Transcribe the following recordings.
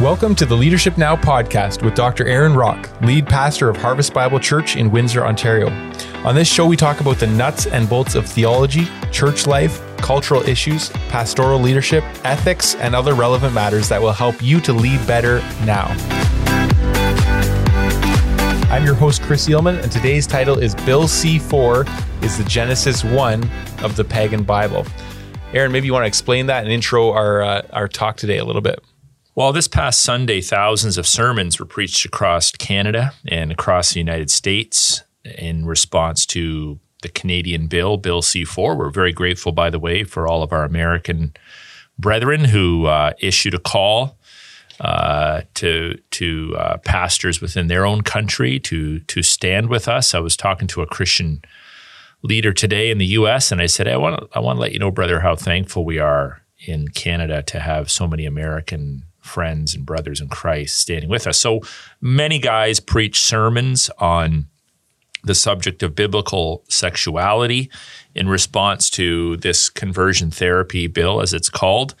Welcome to the Leadership Now podcast with Dr. Aaron Rock, lead pastor of Harvest Bible Church in Windsor, Ontario. On this show, we talk about the nuts and bolts of theology, church life, cultural issues, pastoral leadership, ethics, and other relevant matters that will help you to lead better now. I'm your host, Chris Eelman, and today's title is Bill C4 is the Genesis 1 of the Pagan Bible. Aaron, maybe you want to explain that and intro our, uh, our talk today a little bit. Well, this past Sunday, thousands of sermons were preached across Canada and across the United States in response to the Canadian bill, Bill C4. We're very grateful, by the way, for all of our American brethren who uh, issued a call uh, to to uh, pastors within their own country to to stand with us. I was talking to a Christian leader today in the U.S. and I said, I want I want to let you know, brother, how thankful we are in Canada to have so many American friends and brothers in Christ standing with us. So many guys preach sermons on the subject of biblical sexuality in response to this conversion therapy bill, as it's called.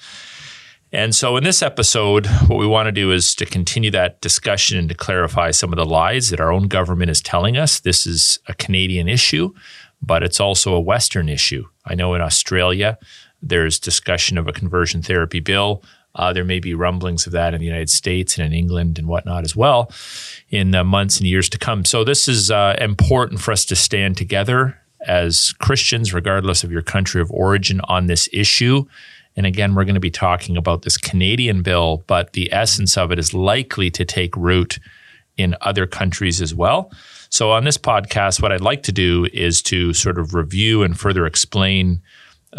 And so, in this episode, what we want to do is to continue that discussion and to clarify some of the lies that our own government is telling us. This is a Canadian issue, but it's also a Western issue. I know in Australia, there's discussion of a conversion therapy bill. Uh, there may be rumblings of that in the United States and in England and whatnot as well in the months and years to come. So, this is uh, important for us to stand together as Christians, regardless of your country of origin, on this issue. And again, we're going to be talking about this Canadian bill, but the essence of it is likely to take root in other countries as well. So, on this podcast, what I'd like to do is to sort of review and further explain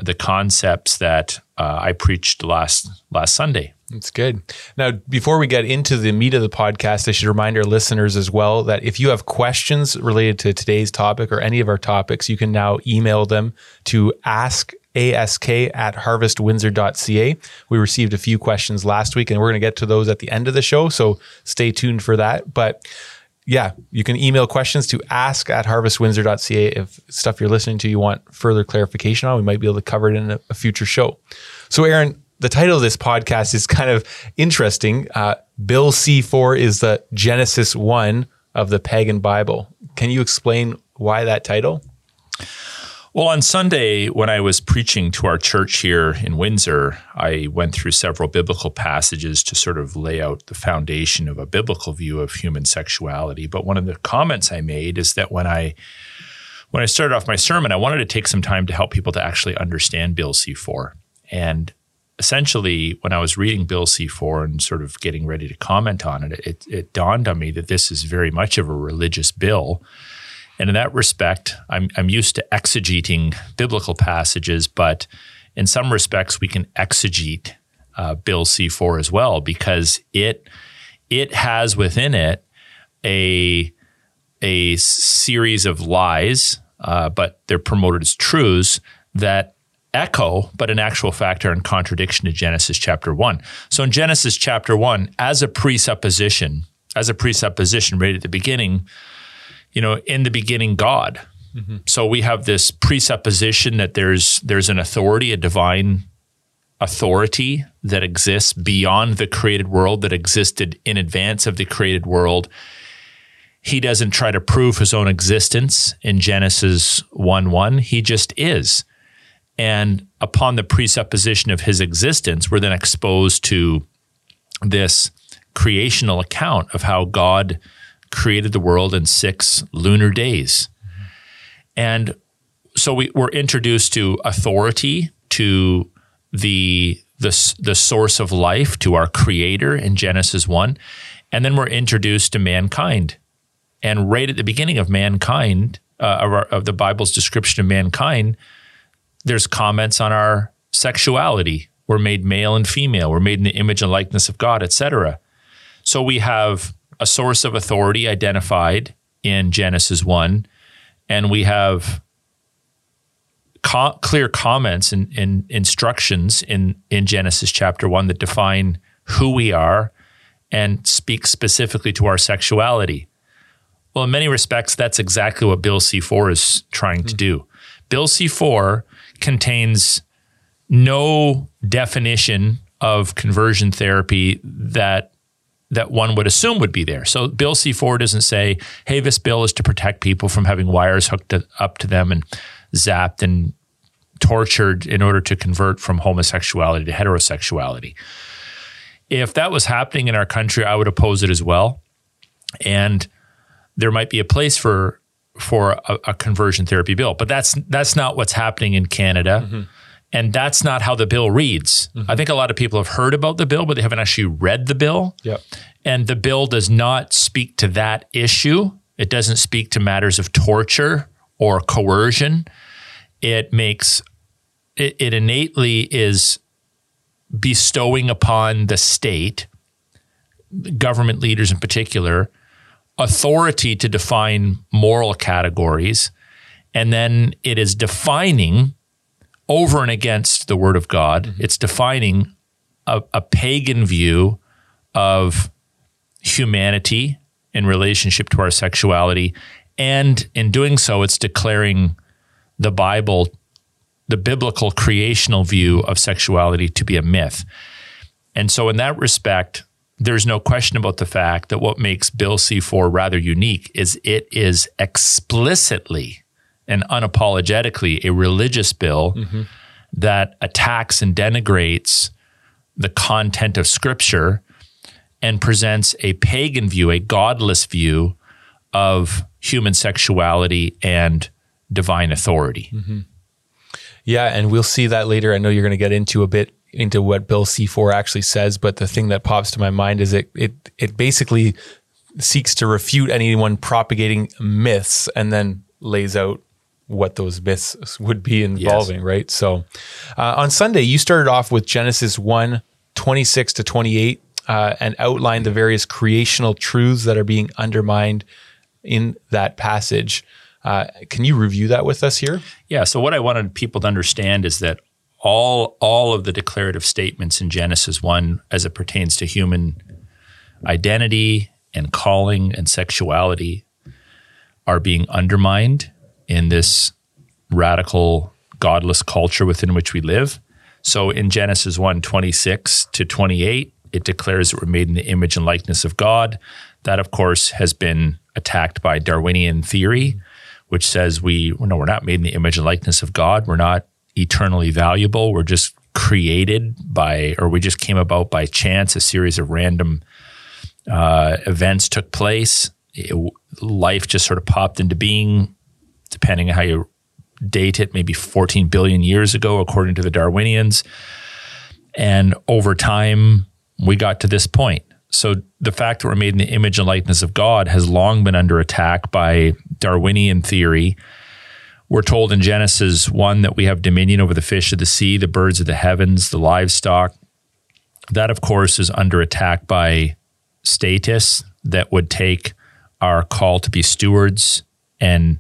the concepts that uh, I preached last last Sunday. That's good. Now, before we get into the meat of the podcast, I should remind our listeners as well that if you have questions related to today's topic or any of our topics, you can now email them to ask ask at harvestwindsor.ca. We received a few questions last week and we're going to get to those at the end of the show. So stay tuned for that. But yeah, you can email questions to ask at harvestwindsor.ca if stuff you're listening to you want further clarification on. We might be able to cover it in a, a future show. So, Aaron, the title of this podcast is kind of interesting. Uh, Bill C4 is the Genesis 1 of the pagan Bible. Can you explain why that title? Well, on Sunday, when I was preaching to our church here in Windsor, I went through several biblical passages to sort of lay out the foundation of a biblical view of human sexuality. But one of the comments I made is that when I when I started off my sermon, I wanted to take some time to help people to actually understand Bill C4. And essentially, when I was reading Bill C4 and sort of getting ready to comment on it, it, it dawned on me that this is very much of a religious bill and in that respect, I'm, I'm used to exegeting biblical passages, but in some respects, we can exegete uh, Bill C4 as well because it it has within it a a series of lies, uh, but they're promoted as truths that echo, but in actual fact are in contradiction to Genesis chapter one. So in Genesis chapter one, as a presupposition, as a presupposition right at the beginning, you know, in the beginning, God. Mm-hmm. So we have this presupposition that there's there's an authority, a divine authority that exists beyond the created world that existed in advance of the created world. He doesn't try to prove his own existence in Genesis 1 1. He just is. And upon the presupposition of his existence, we're then exposed to this creational account of how God created the world in six lunar days. And so we were introduced to authority, to the, the, the source of life, to our creator in Genesis 1. And then we're introduced to mankind. And right at the beginning of mankind, uh, of, our, of the Bible's description of mankind, there's comments on our sexuality. We're made male and female. We're made in the image and likeness of God, etc. So we have a source of authority identified in Genesis 1, and we have co- clear comments and, and, instructions in, in Genesis chapter 1 that define who we are and speak specifically to our sexuality. Well, in many respects, that's exactly what Bill C4 is trying mm-hmm. to do. Bill C4 contains no definition of conversion therapy that that one would assume would be there. So Bill C4 doesn't say, hey, this bill is to protect people from having wires hooked to, up to them and zapped and tortured in order to convert from homosexuality to heterosexuality. If that was happening in our country, I would oppose it as well. And there might be a place for for a, a conversion therapy bill, but that's that's not what's happening in Canada. Mm-hmm. And that's not how the bill reads. Mm-hmm. I think a lot of people have heard about the bill, but they haven't actually read the bill. Yep. And the bill does not speak to that issue. It doesn't speak to matters of torture or coercion. It makes it, it innately is bestowing upon the state, government leaders in particular, authority to define moral categories. And then it is defining over and against the word of God. Mm-hmm. It's defining a, a pagan view of humanity in relationship to our sexuality. And in doing so, it's declaring the Bible, the biblical creational view of sexuality to be a myth. And so, in that respect, there's no question about the fact that what makes Bill C 4 rather unique is it is explicitly and unapologetically a religious bill mm-hmm. that attacks and denigrates the content of Scripture and presents a pagan view, a godless view of human sexuality and divine authority. Mm-hmm. Yeah, and we'll see that later. I know you're going to get into a bit into what Bill C4 actually says, but the thing that pops to my mind is it it it basically seeks to refute anyone propagating myths and then lays out what those myths would be involving, yes. right? So uh, on Sunday, you started off with Genesis 1 26 to 28 uh, and outlined the various creational truths that are being undermined in that passage. Uh, can you review that with us here? Yeah. So what I wanted people to understand is that all all of the declarative statements in Genesis one, as it pertains to human identity and calling and sexuality, are being undermined in this radical godless culture within which we live. So in Genesis 1 26 to 28, it declares that we're made in the image and likeness of God. That, of course, has been attacked by Darwinian theory, which says we no, we're not made in the image and likeness of God. We're not eternally valuable. We're just created by, or we just came about by chance. A series of random uh, events took place. It, life just sort of popped into being depending on how you date it, maybe 14 billion years ago, according to the Darwinians. And over time, we got to this point. So the fact that we're made in the image and likeness of God has long been under attack by Darwinian theory. We're told in Genesis 1 that we have dominion over the fish of the sea, the birds of the heavens, the livestock. That, of course, is under attack by statists that would take our call to be stewards and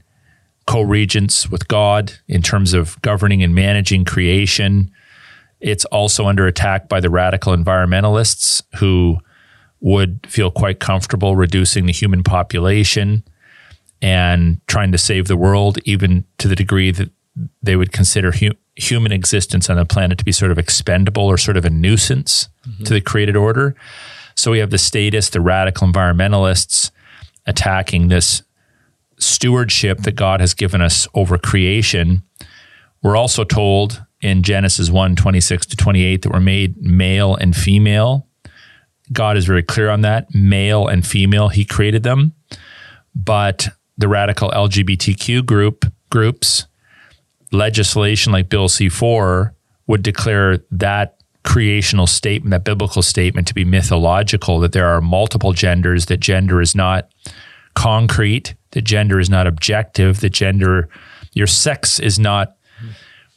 co regents with God in terms of governing and managing creation. It's also under attack by the radical environmentalists who would feel quite comfortable reducing the human population and trying to save the world, even to the degree that they would consider hu- human existence on the planet to be sort of expendable or sort of a nuisance mm-hmm. to the created order. So we have the statists, the radical environmentalists attacking this stewardship that God has given us over creation, we're also told in Genesis 1 26 to 28 that we're made male and female. God is very clear on that male and female, He created them. But the radical LGBTQ group groups, legislation like Bill C 4 would declare that creational statement, that biblical statement, to be mythological, that there are multiple genders, that gender is not concrete, that gender is not objective, that gender, your sex is not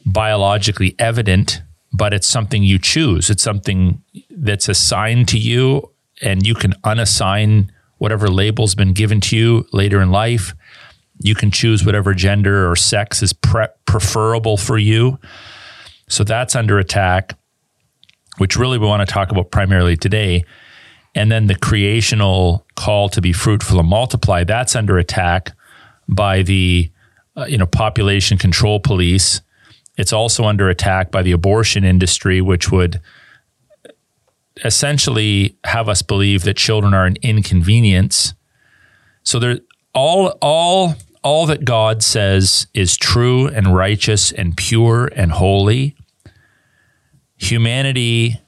biologically evident, but it's something you choose. It's something that's assigned to you, and you can unassign whatever label's been given to you later in life. You can choose whatever gender or sex is pre- preferable for you. So that's under attack, which really we want to talk about primarily today. And then the creational call to be fruitful and multiply, that's under attack by the uh, you know population control police. It's also under attack by the abortion industry, which would essentially have us believe that children are an inconvenience. So there all all all that God says is true and righteous and pure and holy. Humanity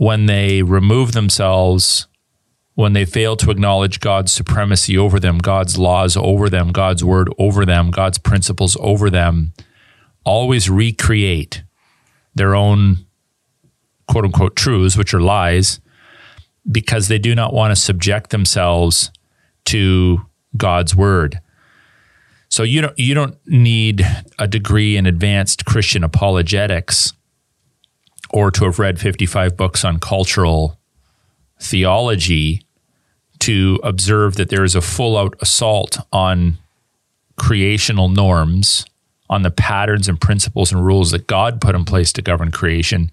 when they remove themselves when they fail to acknowledge God's supremacy over them, God's laws over them, God's word over them, God's principles over them, always recreate their own quote unquote truths, which are lies, because they do not want to subject themselves to God's word. So you don't you don't need a degree in advanced Christian apologetics or to have read 55 books on cultural theology to observe that there is a full out assault on creational norms, on the patterns and principles and rules that God put in place to govern creation.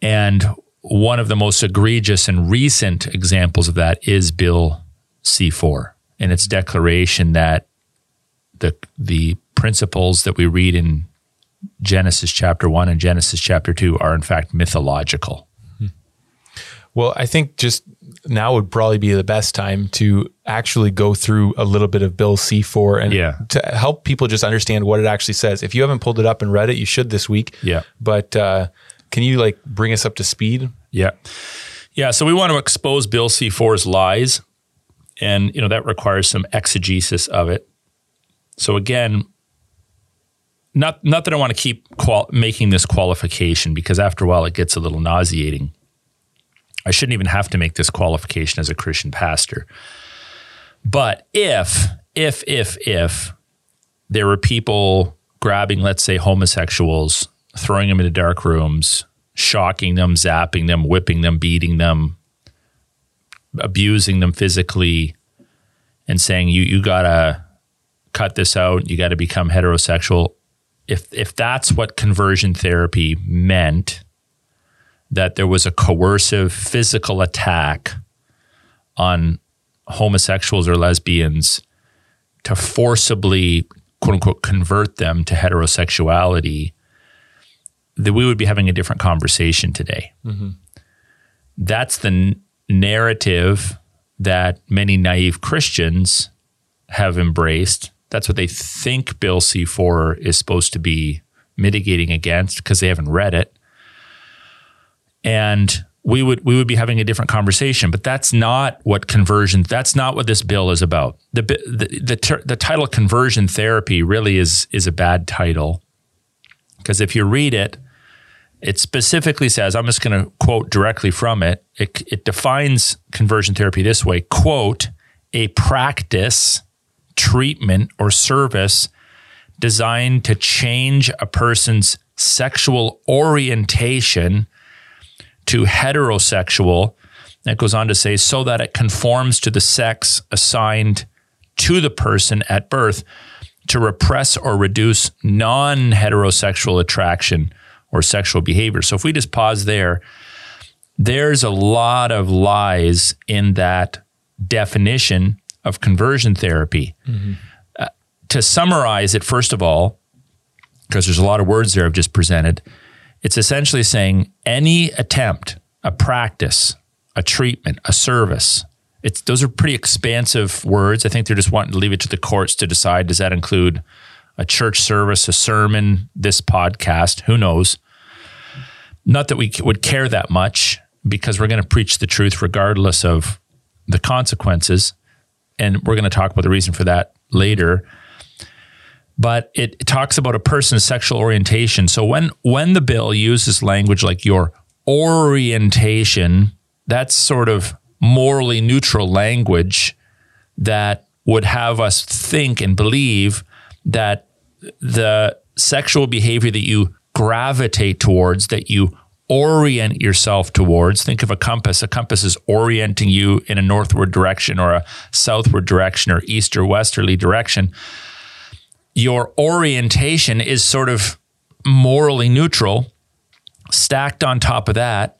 And one of the most egregious and recent examples of that is Bill C 4 and its declaration that the, the principles that we read in Genesis chapter 1 and Genesis chapter 2 are in fact mythological. Well, I think just now would probably be the best time to actually go through a little bit of Bill C4 and Yeah. to help people just understand what it actually says. If you haven't pulled it up and read it, you should this week. Yeah. But uh, can you like bring us up to speed? Yeah. Yeah. So we want to expose Bill C4's lies. And, you know, that requires some exegesis of it. So again, not, not that I want to keep qual- making this qualification because after a while it gets a little nauseating. I shouldn't even have to make this qualification as a Christian pastor. But if, if, if, if there were people grabbing, let's say, homosexuals, throwing them into dark rooms, shocking them, zapping them, whipping them, beating them, abusing them physically, and saying, you, you got to cut this out, you got to become heterosexual. If, if that's what conversion therapy meant, that there was a coercive physical attack on homosexuals or lesbians to forcibly, quote unquote, convert them to heterosexuality, that we would be having a different conversation today. Mm-hmm. That's the n- narrative that many naive Christians have embraced. That's what they think Bill C4 is supposed to be mitigating against because they haven't read it and we would we would be having a different conversation. But that's not what conversion. That's not what this bill is about. The the the, ter- the title conversion therapy really is is a bad title because if you read it, it specifically says. I'm just going to quote directly from it. It it defines conversion therapy this way: quote a practice, treatment, or service designed to change a person's sexual orientation to heterosexual. That goes on to say, so that it conforms to the sex assigned to the person at birth to repress or reduce non heterosexual attraction or sexual behavior. So if we just pause there, there's a lot of lies in that definition of conversion therapy. Uh, to summarize it, first of all, because there's a lot of words there I've just presented, it's essentially saying any attempt, a practice, a treatment, a service. It's those are pretty expansive words. I think they're just wanting to leave it to the courts to decide. Does that include a church service, a sermon, this podcast? Who knows? Not that we would care that much because we're going to preach the truth regardless of the consequences. And we're going to talk about the reason for that later but it talks about a person's sexual orientation. So when when the bill uses language like your orientation, that's sort of morally neutral language that would have us think and believe that the sexual behavior that you gravitate towards, that you orient yourself towards. Think of a compass. A compass is orienting you in a northward direction or a southward direction or east or westerly direction your orientation is sort of morally neutral. Stacked on top of that,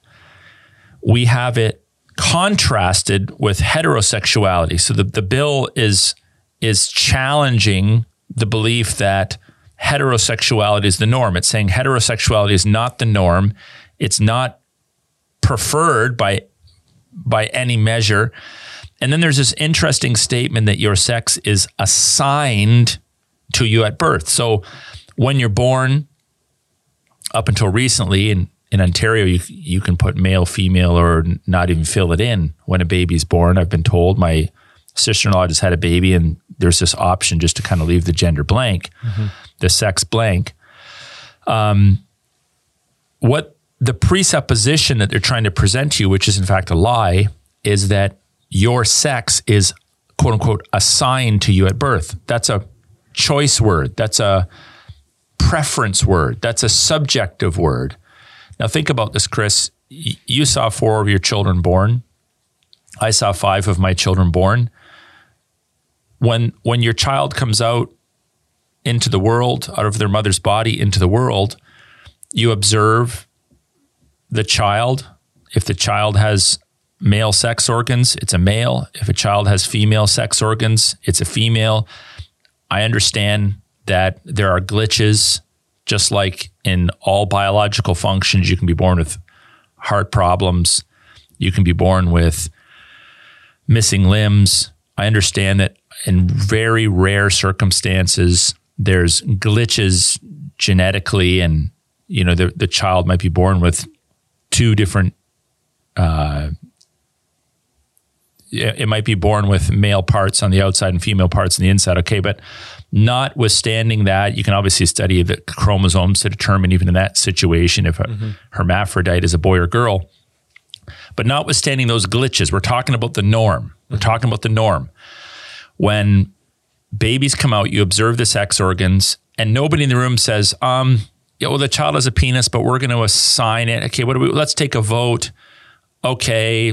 we have it contrasted with heterosexuality. So the, the bill is is challenging the belief that heterosexuality is the norm. It's saying heterosexuality is not the norm. It's not preferred by by any measure. And then there's this interesting statement that your sex is assigned to you at birth. So when you're born, up until recently in, in Ontario, you, you can put male, female, or not even fill it in when a baby's born. I've been told my sister in law just had a baby, and there's this option just to kind of leave the gender blank, mm-hmm. the sex blank. Um, what the presupposition that they're trying to present to you, which is in fact a lie, is that your sex is quote unquote assigned to you at birth. That's a choice word. That's a preference word. That's a subjective word. Now, think about this, Chris. You saw four of your children born. I saw five of my children born. When, when your child comes out into the world, out of their mother's body into the world, you observe the child. If the child has male sex organs, it's a male. If a child has female sex organs, it's a female. I understand that there are glitches, just like in all biological functions. You can be born with heart problems, you can be born with missing limbs. I understand that in very rare circumstances, there's glitches genetically, and you know the the child might be born with two different uh, it might be born with male parts on the outside and female parts on the inside. Okay, but notwithstanding that, you can obviously study the chromosomes to determine, even in that situation, if a mm-hmm. hermaphrodite is a boy or girl. But notwithstanding those glitches, we're talking about the norm. We're mm-hmm. talking about the norm. When babies come out, you observe the sex organs, and nobody in the room says, um, yeah, well, the child has a penis, but we're going to assign it. Okay, what do we, let's take a vote. Okay,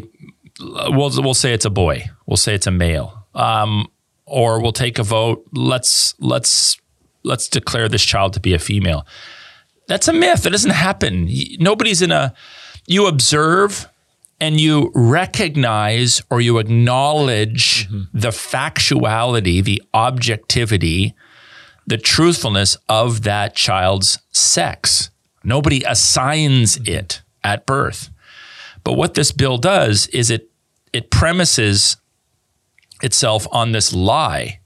we'll we'll say it's a boy. We'll say it's a male. Um, or we'll take a vote. Let's let's let's declare this child to be a female. That's a myth. That doesn't happen. Nobody's in a. You observe and you recognize or you acknowledge mm-hmm. the factuality, the objectivity, the truthfulness of that child's sex. Nobody assigns it at birth. But what this bill does is it it premises itself on this lie.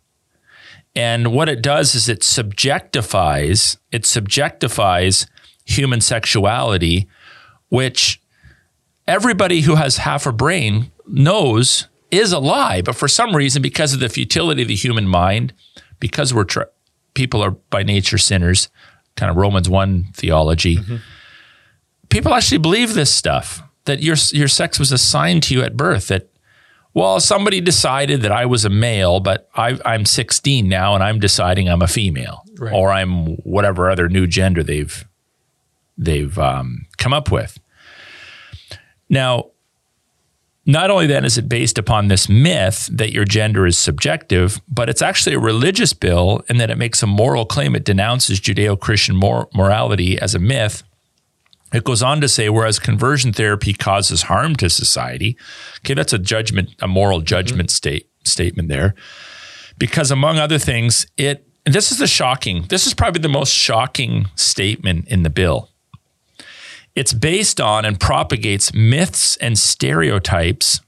And what it does is it subjectifies, it subjectifies human sexuality, which everybody who has half a brain knows is a lie. But for some reason, because of the futility of the human mind, because we're tr- people are by nature sinners, kind of Romans 1 theology, mm-hmm. people actually believe this stuff that your your sex was assigned to you at birth. That well, somebody decided that I was a male, but I, am 16 now, and I'm deciding I'm a female, right. or I'm whatever other new gender they've they've um, come up with. Now, not only then is it based upon this myth that your gender is subjective, but it's actually a religious bill in that it makes a moral claim. It denounces Judeo Christian mor- morality as a myth it goes on to say, whereas conversion therapy causes harm to society, okay, that's a judgment, a moral judgment mm-hmm. state statement there, because among other things, it and this is the shocking. This is probably the most shocking statement in the bill. It's based on and propagates myths and stereotypes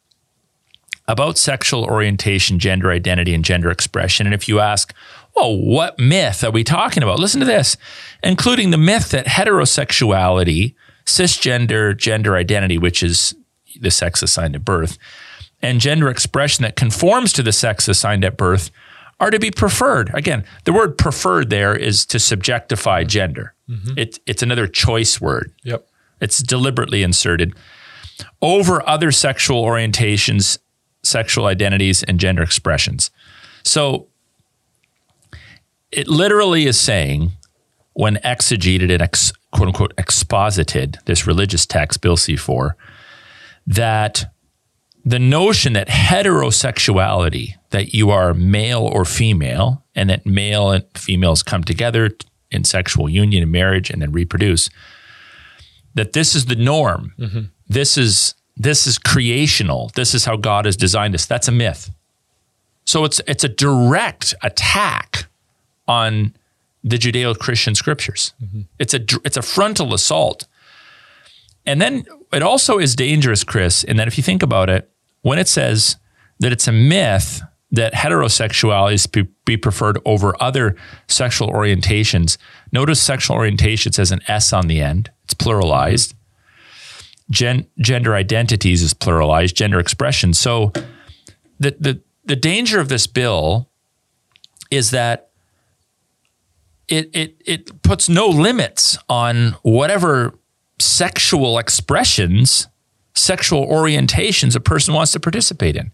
about sexual orientation, gender identity, and gender expression. And if you ask, well, what myth are we talking about? Listen to this, including the myth that heterosexuality, cisgender gender identity, which is the sex assigned at birth, and gender expression that conforms to the sex assigned at birth are to be preferred. Again, the word preferred there is to subjectify gender. Mm-hmm. It, it's another choice word. Yep. It's deliberately inserted over other sexual orientations, sexual identities, and gender expressions. So it literally is saying, when exegeted and ex, quote unquote exposited, this religious text, Bill C 4, that the notion that heterosexuality, that you are male or female, and that male and females come together in sexual union and marriage and then reproduce, that this is the norm. Mm-hmm. This is this is creational. This is how God has designed us. That's a myth. So it's it's a direct attack on the Judeo-Christian scriptures. Mm-hmm. It's a it's a frontal assault. And then it also is dangerous, Chris, in that if you think about it, when it says that it's a myth that heterosexuality is to be preferred over other sexual orientations, notice sexual orientation says an S on the end. It's pluralized. Gen- gender identities is pluralized, gender expression. So the, the, the danger of this bill is that it, it, it puts no limits on whatever sexual expressions, sexual orientations a person wants to participate in.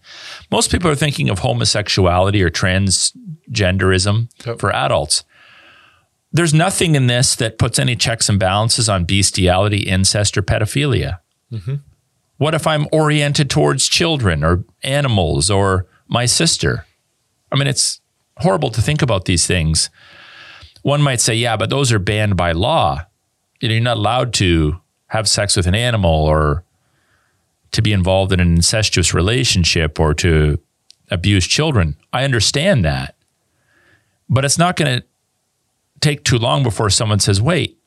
Most people are thinking of homosexuality or transgenderism Yep. for adults. There's nothing in this that puts any checks and balances on bestiality, incest, or pedophilia. Mm-hmm. What if I'm oriented towards children or animals or my sister? I mean, it's horrible to think about these things. One might say, yeah, but those are banned by law. You know, you're not allowed to have sex with an animal or to be involved in an incestuous relationship or to abuse children. I understand that. But it's not going to take too long before someone says, wait,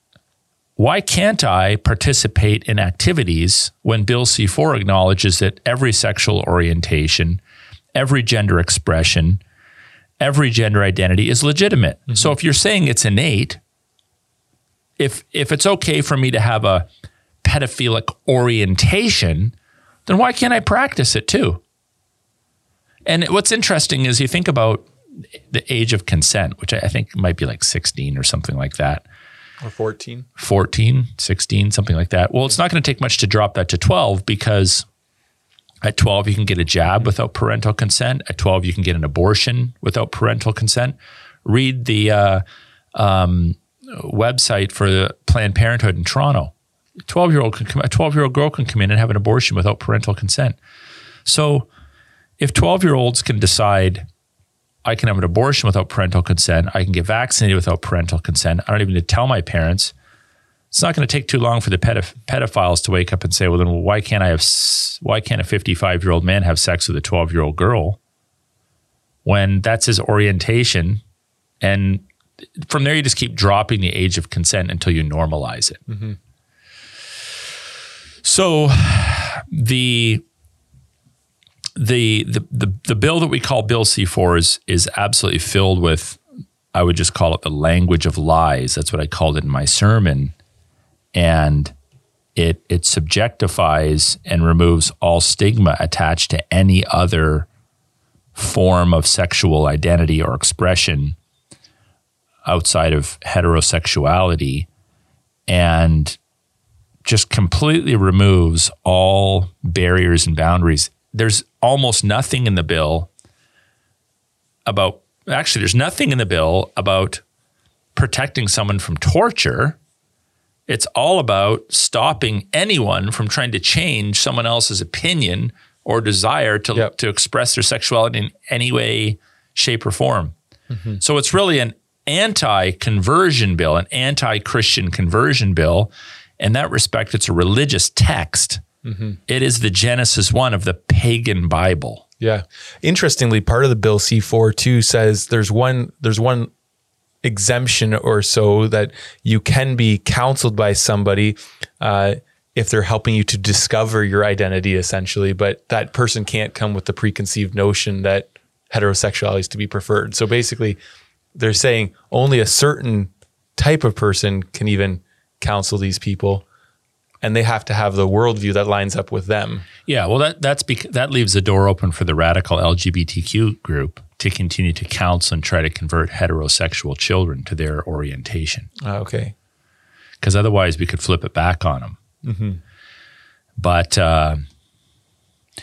why can't I participate in activities when Bill C4 acknowledges that every sexual orientation, every gender expression, every gender identity is legitimate? Mm-hmm. So if you're saying it's innate, if if it's okay for me to have a pedophilic orientation, then why can't I practice it too? And what's interesting is you think about the age of consent, which I think might be like 16 or something like that. Or 14. 14, 16, something like that. Well, it's not going to take much to drop that to 12 because at 12, you can get a jab without parental consent. At 12, you can get an abortion without parental consent. Read the uh, um, website for Planned Parenthood in Toronto. 12 year old can come, a 12 year old girl can come in and have an abortion without parental consent. So if 12 year olds can decide I can have an abortion without parental consent. I can get vaccinated without parental consent. I don't even need to tell my parents. It's not going to take too long for the pedoph- pedophiles to wake up and say, "Well, then why can't I have? Why can't a 55 year old man have sex with a 12 year old girl?" When that's his orientation, and from there you just keep dropping the age of consent until you normalize it. Mm-hmm. So the the, the the the bill that we call Bill C4 is is absolutely filled with I would just call it the language of lies. That's what I called it in my sermon. And it it subjectifies and removes all stigma attached to any other form of sexual identity or expression outside of heterosexuality and just completely removes all barriers and boundaries. There's almost nothing in the bill about, actually, there's nothing in the bill about protecting someone from torture. It's all about stopping anyone from trying to change someone else's opinion or desire to, Yep. to express their sexuality in any way, shape, or form. Mm-hmm. So it's really an anti conversion bill, an anti Christian conversion bill. In that respect, it's a religious text. It is the Genesis 1 of the pagan Bible. Yeah. Interestingly, part of the bill C4 too says there's one there's one exemption or so that you can be counseled by somebody uh, if they're helping you to discover your identity, essentially. But that person can't come with the preconceived notion that heterosexuality is to be preferred. So basically, they're saying only a certain type of person can even counsel these people, and they have to have the worldview that lines up with them. Yeah, well, that that's bec- that leaves the door open for the radical LGBTQ group to continue to counsel and try to convert heterosexual children to their orientation. Ah, okay. because otherwise we could flip it back on them. But uh,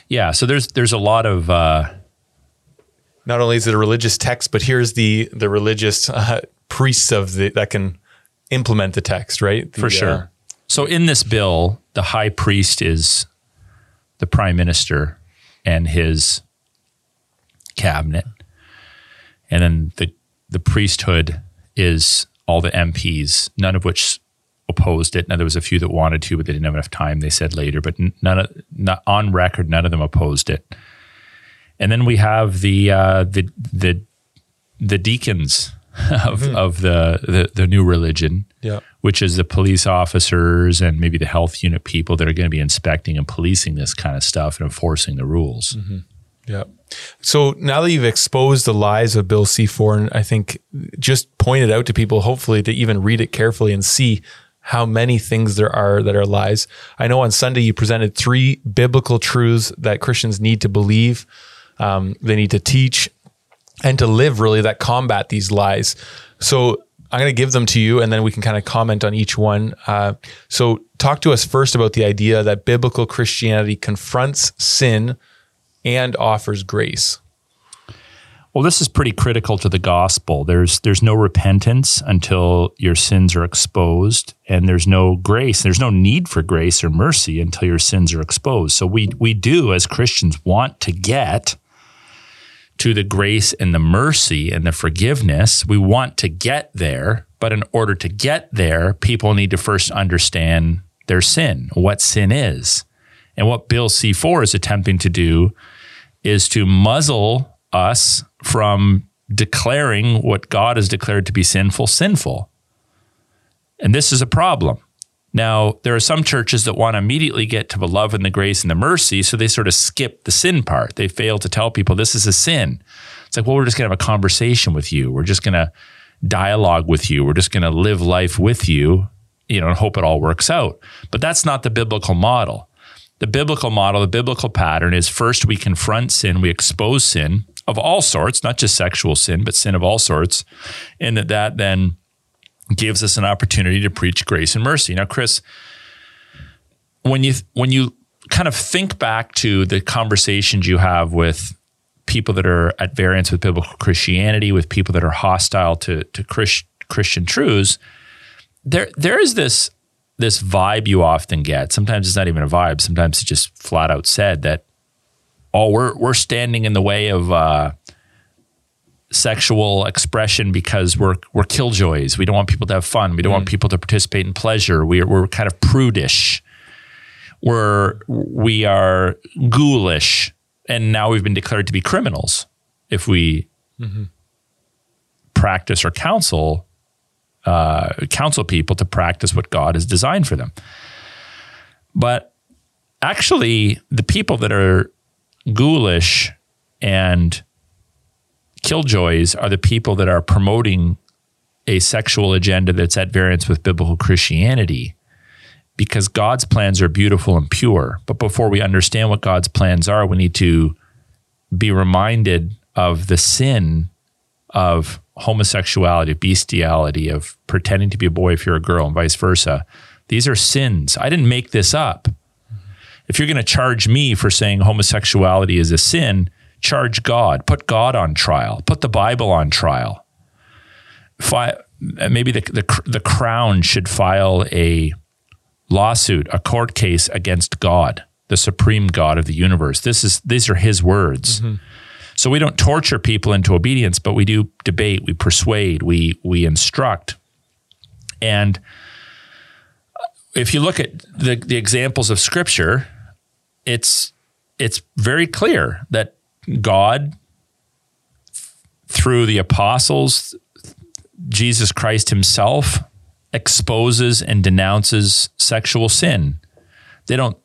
yeah, so there's there's a lot of uh, not only is it a religious text, but here's the the religious uh, priests of the that can implement the text, right? The, for sure. uh, so in this bill, the high priest is the prime minister and his cabinet, and then the the priesthood is all the MPs, none of which opposed it. Now there was a few that wanted to, but they didn't have enough time. They said later, but none of not on record, none of them opposed it. And then we have the uh, the the the deacons of, of the, the the new religion, Yeah. which is the police officers and maybe the health unit people that are going to be inspecting and policing this kind of stuff and enforcing the rules. Yeah. So now that you've exposed the lies of Bill C4, and I think just pointed out to people, hopefully to even read it carefully and see how many things there are that are lies. I know on Sunday you presented three biblical truths that Christians need to believe, um, they need to teach, and to live really that combat these lies. So I'm going to give them to you, and then we can kind of comment on each one. Uh, so talk to us first about the idea that biblical Christianity confronts sin and offers grace. Well, this is pretty critical to the gospel. There's there's no repentance until your sins are exposed, and there's no grace. There's no need for grace or mercy until your sins are exposed. So we we do as Christians want to get to the grace and the mercy and the forgiveness. We want to get there, but in order to get there, people need to first understand their sin, what sin is. And what Bill C4 is attempting to do is to muzzle us from declaring what God has declared to be sinful, sinful. And this is a problem. Now, there are some churches that want to immediately get to the love and the grace and the mercy, so they sort of skip the sin part. They fail to tell people this is a sin. It's like, well, we're just going to have a conversation with you. We're just going to dialogue with you. We're just going to live life with you, you know, and hope it all works out. But that's not the biblical model. The biblical model, the biblical pattern is first we confront sin, we expose sin of all sorts, not just sexual sin, but sin of all sorts, and that that then gives us an opportunity to preach grace and mercy. Now, Chris, when you when you kind of think back to the conversations you have with people that are at variance with biblical Christianity, with people that are hostile to to Christ, Christian truths, there there is this this vibe you often get. Sometimes it's not even a vibe. Sometimes it's just flat out said that, oh, we're we're standing in the way of uh, sexual expression because we're we're killjoys. We don't want people to have fun. We don't want people to participate in pleasure. We're we're kind of prudish. We're we are ghoulish, and now we've been declared to be criminals if we practice or counsel uh, counsel people to practice what God has designed for them. But actually, the people that are ghoulish and killjoys are the people that are promoting a sexual agenda that's at variance with biblical Christianity because God's plans are beautiful and pure. But before we understand what God's plans are, we need to be reminded of the sin of homosexuality, bestiality, of pretending to be a boy if you're a girl, and vice versa. These are sins. I didn't make this up. If you're going to charge me for saying homosexuality is a sin, charge God. Put God on trial. Put the Bible on trial. Fi- maybe the, the the crown should file a lawsuit, a court case against God, the supreme God of the universe. This is these are His words. Mm-hmm. So we don't torture people into obedience, but we do debate, we persuade, we we instruct. And if you look at the, the examples of scripture, it's it's very clear that God through the apostles, Jesus Christ himself exposes and denounces sexual sin. They don't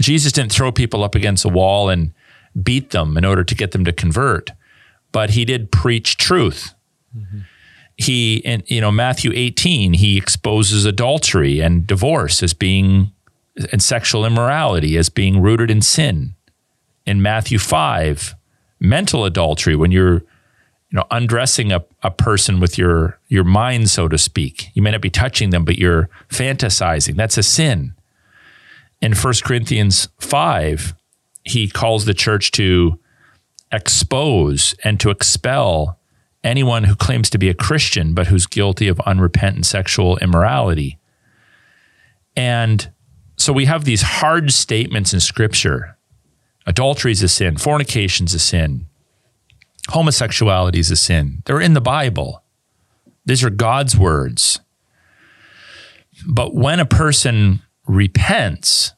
Jesus didn't throw people up against a wall and beat them in order to get them to convert, but he did preach truth. Mm-hmm. He, in you know, Matthew 18, he exposes adultery and divorce as being, and sexual immorality as being rooted in sin. In Matthew 5, mental adultery, when you're, you know, undressing a, a person with your, your mind, so to speak. You may not be touching them, but you're fantasizing. That's a sin. In 1 Corinthians 5, he calls the church to expose and to expel anyone who claims to be a Christian but who's guilty of unrepentant sexual immorality. And so we have these hard statements in scripture. Adultery is a sin, fornication is a sin, homosexuality is a sin. They're in the Bible. These are God's words. But when a person repents,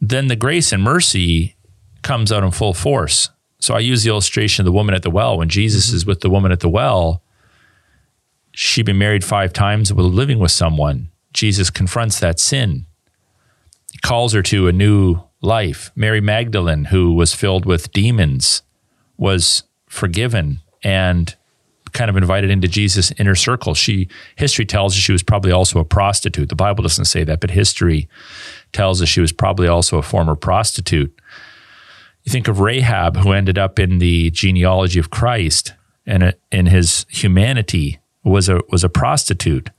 then the grace and mercy comes out in full force. So I use the illustration of the woman at the well. When Jesus mm-hmm. is with the woman at the well, she'd been married five times was living with someone. Jesus confronts that sin. He calls her to a new life. Mary Magdalene, who was filled with demons, was forgiven and kind of invited into Jesus' inner circle. She history tells us she was probably also a prostitute. The Bible doesn't say that, but history tells us she was probably also a former prostitute. You think of Rahab, who ended up in the genealogy of Christ, and uh, in his humanity was a was a prostitute.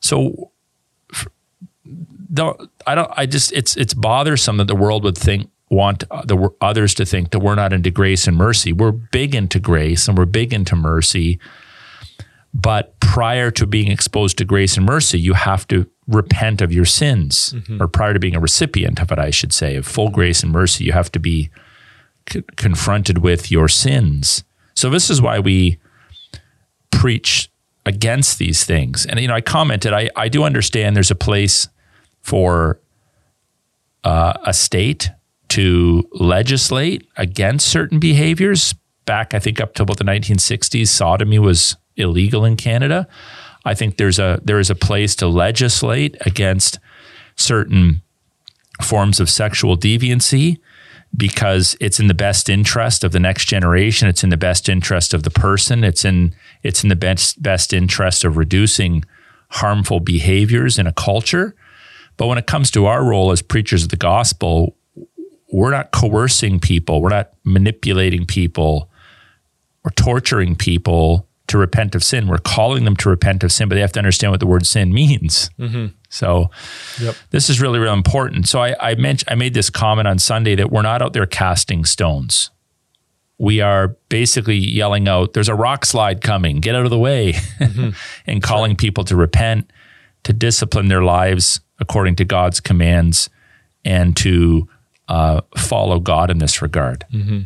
So, don't I don't I just it's it's bothersome that the world would think want the others to think that we're not into grace and mercy. We're big into grace and we're big into mercy. But prior to being exposed to grace and mercy, you have to repent of your sins, mm-hmm. or prior to being a recipient of it, I should say, of full grace and mercy, you have to be c- confronted with your sins. So, this is why we preach against these things. And, you know, I commented, I, I do understand there's a place for uh, a state to legislate against certain behaviors. Back, I think, up to about the 1960s, sodomy was illegal in Canada. I think there's a there is a place to legislate against certain forms of sexual deviancy because it's in the best interest of the next generation. It's in the best interest of the person. It's in it's in the best best interest of reducing harmful behaviors in a culture. But when it comes to our role as preachers of the gospel, we're not coercing people. We're not manipulating people or torturing people to repent of sin. We're calling them to repent of sin, but they have to understand what the word sin means. Mm-hmm. So yep. this is really, really important. So I, I mentioned, I made this comment on Sunday that we're not out there casting stones. We are basically yelling out, there's a rock slide coming, get out of the way, mm-hmm. and calling people to repent, to discipline their lives according to God's commands, and to uh, follow God in this regard. Mm-hmm.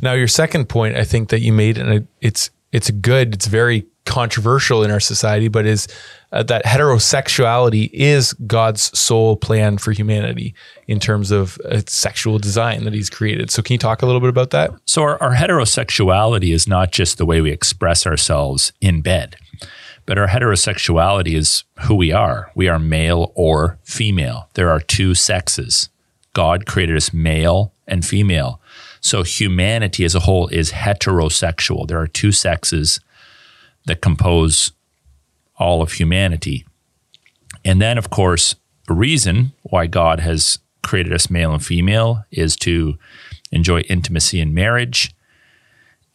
Now, your second point, I think that you made, and it's it's good. It's very controversial in our society, but is uh, that heterosexuality is God's sole plan for humanity in terms of uh, sexual design that He's created. So, can you talk a little bit about that? So, our, our heterosexuality is not just the way we express ourselves in bed, but our heterosexuality is who we are. We are male or female. There are two sexes. God created us male and female. So humanity as a whole is heterosexual. There are two sexes that compose all of humanity. And then, of course, the reason why God has created us male and female is to enjoy intimacy in marriage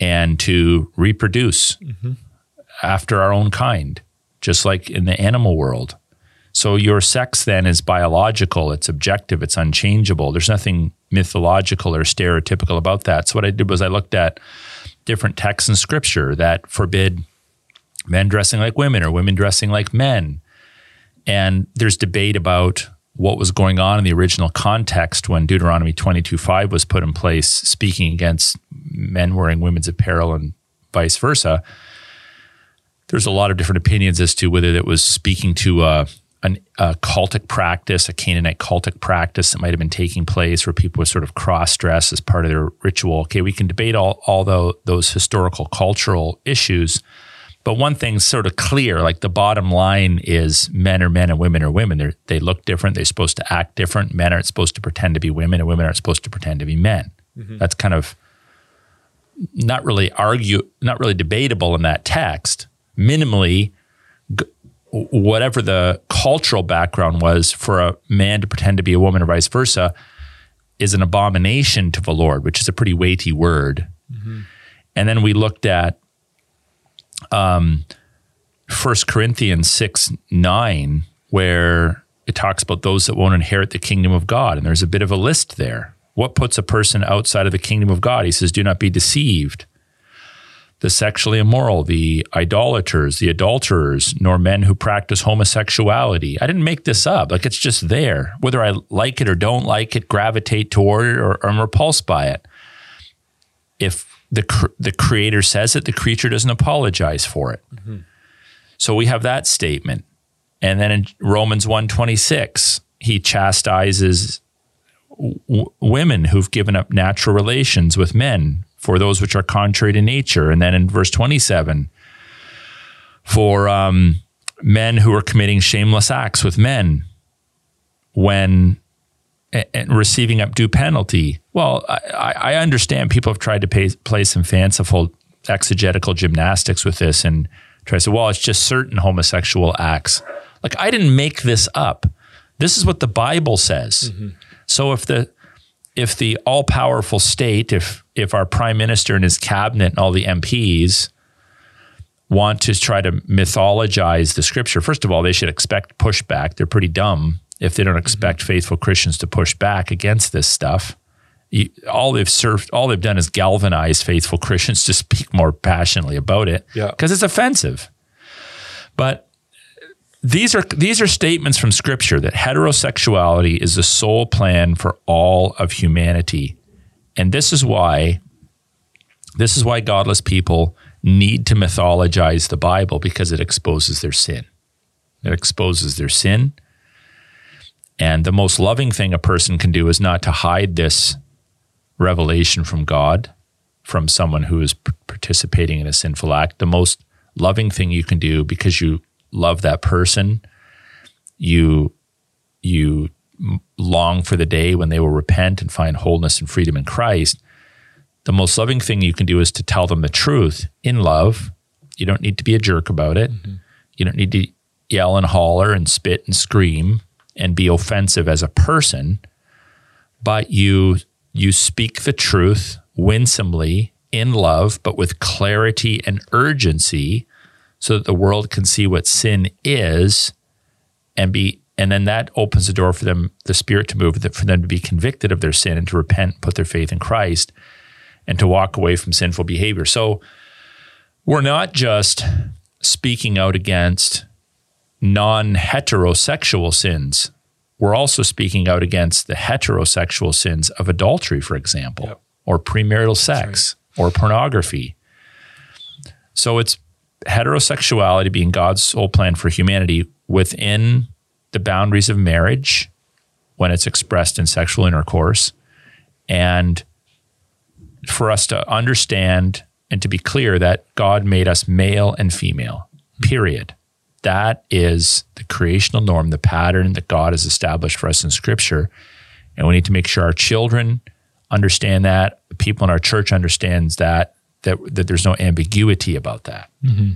and to reproduce mm-hmm. After our own kind, just like in the animal world. So your sex then is biological, it's objective, it's unchangeable. There's nothing mythological or stereotypical about that. So what I did was I looked at different texts in scripture that forbid men dressing like women or women dressing like men. And there's debate about what was going on in the original context when Deuteronomy 22:5 was put in place speaking against men wearing women's apparel and vice versa. There's a lot of different opinions as to whether it was speaking to a an, a cultic practice, a Canaanite cultic practice that might have been taking place where people would sort of cross dress as part of their ritual. Okay, we can debate all, all the, those historical cultural issues. But one thing's sort of clear, like the bottom line is men are men and women are women. They're, they look different. They're supposed to act different. Men aren't supposed to pretend to be women and women aren't supposed to pretend to be men. Mm-hmm. That's kind of not really argue, not really debatable in that text. Minimally, whatever the cultural background was for a man to pretend to be a woman or vice versa is an abomination to the Lord, which is a pretty weighty word. Mm-hmm. And then we looked at um, 1 Corinthians 6 9, where it talks about those that won't inherit the kingdom of God. And there's a bit of a list there. What puts a person outside of the kingdom of God? He says, Do not be deceived the sexually immoral, the idolaters, the adulterers, nor men who practice homosexuality. I didn't make this up. Like it's just there. Whether I like it or don't like it, gravitate toward it, or, I'm repulsed by it. If the the creator says it, the creature doesn't apologize for it. Mm-hmm. So we have that statement. And then in Romans 126, he chastises w- women who've given up natural relations with men for those which are contrary to nature. And then in verse 27, for um, men who are committing shameless acts with men when and receiving up due penalty. Well, I, I understand people have tried to pay, play some fanciful exegetical gymnastics with this and try to say, well, it's just certain homosexual acts. Like I didn't make this up. This is what the Bible says. Mm-hmm. So if the if the all powerful state, if if our prime minister and his cabinet and all the MPs want to try to mythologize the scripture, first of all, they should expect pushback. They're pretty dumb if they don't expect mm-hmm. faithful Christians to push back against this stuff. You, all they've served, all they've done is galvanize faithful Christians to speak more passionately about it because it's offensive. But these are these are statements from Scripture that heterosexuality is the sole plan for all of humanity, and this is why this is why godless people need to mythologize the Bible because it exposes their sin. It exposes their sin and the most loving thing a person can do is not to hide this revelation from God, from someone who is participating in a sinful act. The most loving thing you can do because you love that person, you you long for the day when they will repent and find wholeness and freedom in Christ. The most loving thing you can do is to tell them the truth in love. You don't need to be a jerk about it. Mm-hmm. You don't need to yell and holler and spit and scream and be offensive as a person, but you you speak the truth winsomely in love, but with clarity and urgency so that the world can see what sin is and be and then that opens the door for them the spirit to move for them to be convicted of their sin and to repent put their faith in christ and to walk away from sinful behavior so we're not just speaking out against non heterosexual sins. We're also speaking out against the heterosexual sins of adultery, for example, yep. or premarital sex right. or pornography. So it's heterosexuality being God's sole plan for humanity within the boundaries of marriage when it's expressed in sexual intercourse. And for us to understand and to be clear that God made us male and female, period. That is the creational norm, the pattern that God has established for us in Scripture. And we need to make sure our children understand that, people in our church understands that, that, that there's no ambiguity about that. Mm-hmm.